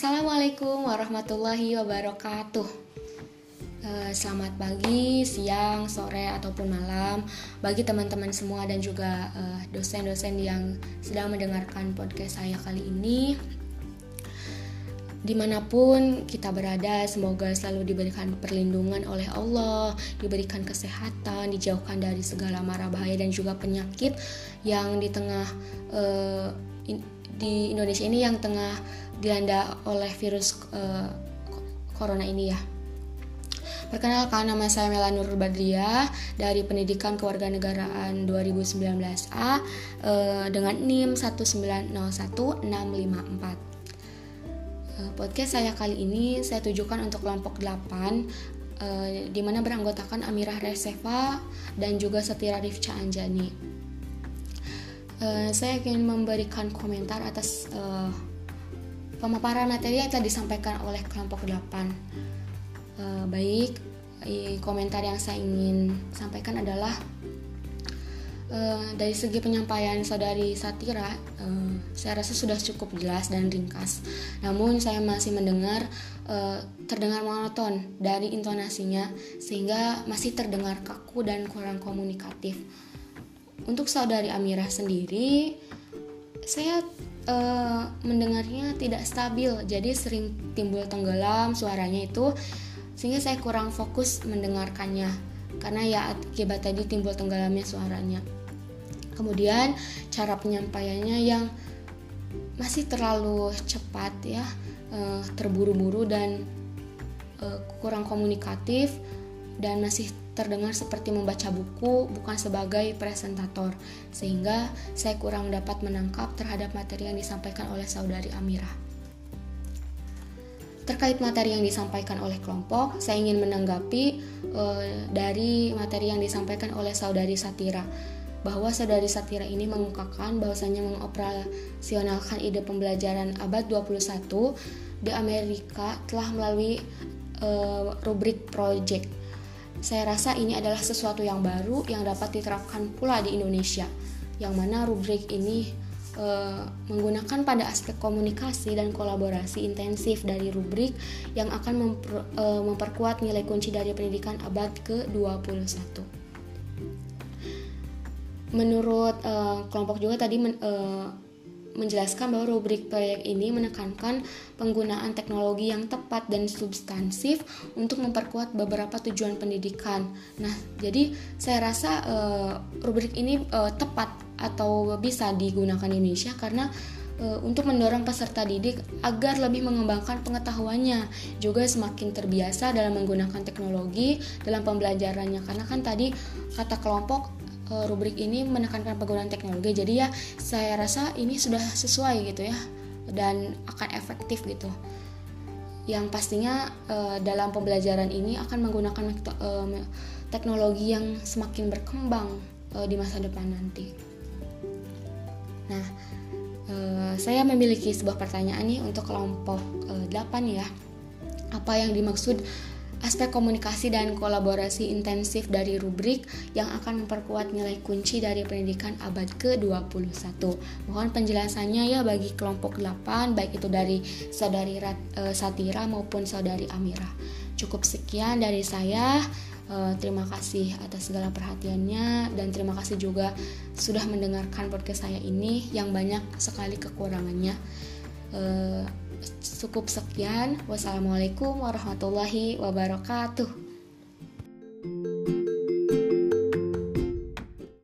Assalamualaikum warahmatullahi wabarakatuh. Eh, selamat pagi, siang, sore, ataupun malam bagi teman-teman semua dan juga eh, dosen-dosen yang sedang mendengarkan podcast saya kali ini. Di mana pun kita berada, semoga selalu diberikan perlindungan oleh Allah, diberikan kesehatan, dijauhkan dari segala mara bahaya dan juga penyakit yang di tengah uh, in, di Indonesia ini yang tengah dilanda oleh virus uh, corona ini ya. Perkenalkan nama saya Melanur Badria dari Pendidikan Kewarganegaraan 2019A uh, dengan NIM 1901654. Uh, podcast saya kali ini saya tujukan untuk kelompok 8 uh, di mana beranggotakan Amirah Reseva dan juga Setira Rifca Anjani. Uh, saya ingin memberikan komentar atas uh, pemaparan materi yang telah disampaikan oleh kelompok 8. E, baik, komentar yang saya ingin sampaikan adalah e, dari segi penyampaian saudari Satira, e, saya rasa sudah cukup jelas dan ringkas. Namun saya masih mendengar e, terdengar monoton dari intonasinya sehingga masih terdengar kaku dan kurang komunikatif. Untuk saudari Amira sendiri, saya uh, mendengarnya tidak stabil jadi sering timbul tenggelam suaranya itu sehingga saya kurang fokus mendengarkannya karena ya akibat tadi timbul tenggelamnya suaranya kemudian cara penyampaiannya yang masih terlalu cepat ya uh, terburu-buru dan uh, kurang komunikatif dan masih terdengar seperti membaca buku bukan sebagai presentator sehingga saya kurang dapat menangkap terhadap materi yang disampaikan oleh saudari Amira. Terkait materi yang disampaikan oleh kelompok, saya ingin menanggapi e, dari materi yang disampaikan oleh saudari Satira bahwa saudari Satira ini mengungkapkan bahwasanya mengoperasionalkan ide pembelajaran abad 21 di Amerika telah melalui e, rubrik project saya rasa ini adalah sesuatu yang baru yang dapat diterapkan pula di Indonesia, yang mana rubrik ini e, menggunakan pada aspek komunikasi dan kolaborasi intensif dari rubrik yang akan memper, e, memperkuat nilai kunci dari pendidikan abad ke-21. Menurut e, kelompok juga tadi men, e, menjelaskan bahwa rubrik proyek ini menekankan penggunaan teknologi yang tepat dan substansif untuk memperkuat beberapa tujuan pendidikan. Nah, jadi saya rasa uh, rubrik ini uh, tepat atau bisa digunakan di Indonesia karena uh, untuk mendorong peserta didik agar lebih mengembangkan pengetahuannya, juga semakin terbiasa dalam menggunakan teknologi dalam pembelajarannya. Karena kan tadi kata kelompok uh, rubrik ini menekankan penggunaan teknologi. Jadi ya saya rasa ini sudah sesuai gitu ya dan akan efektif gitu. Yang pastinya uh, dalam pembelajaran ini akan menggunakan uh, teknologi yang semakin berkembang di masa depan nanti. Nah saya memiliki sebuah pertanyaan nih untuk kelompok uh, 8 ya. Apa yang dimaksud aspek komunikasi dan kolaborasi intensif dari rubrik yang akan memperkuat nilai kunci dari pendidikan abad ke-21. Mohon penjelasannya ya bagi kelompok 8 baik itu dari saudari Rat, e, Satira maupun saudari Amira. Cukup sekian dari saya. E, terima kasih atas segala perhatiannya dan terima kasih juga sudah mendengarkan podcast saya ini yang banyak sekali kekurangannya. E, cukup sekian. Wassalamualaikum warahmatullahi wabarakatuh.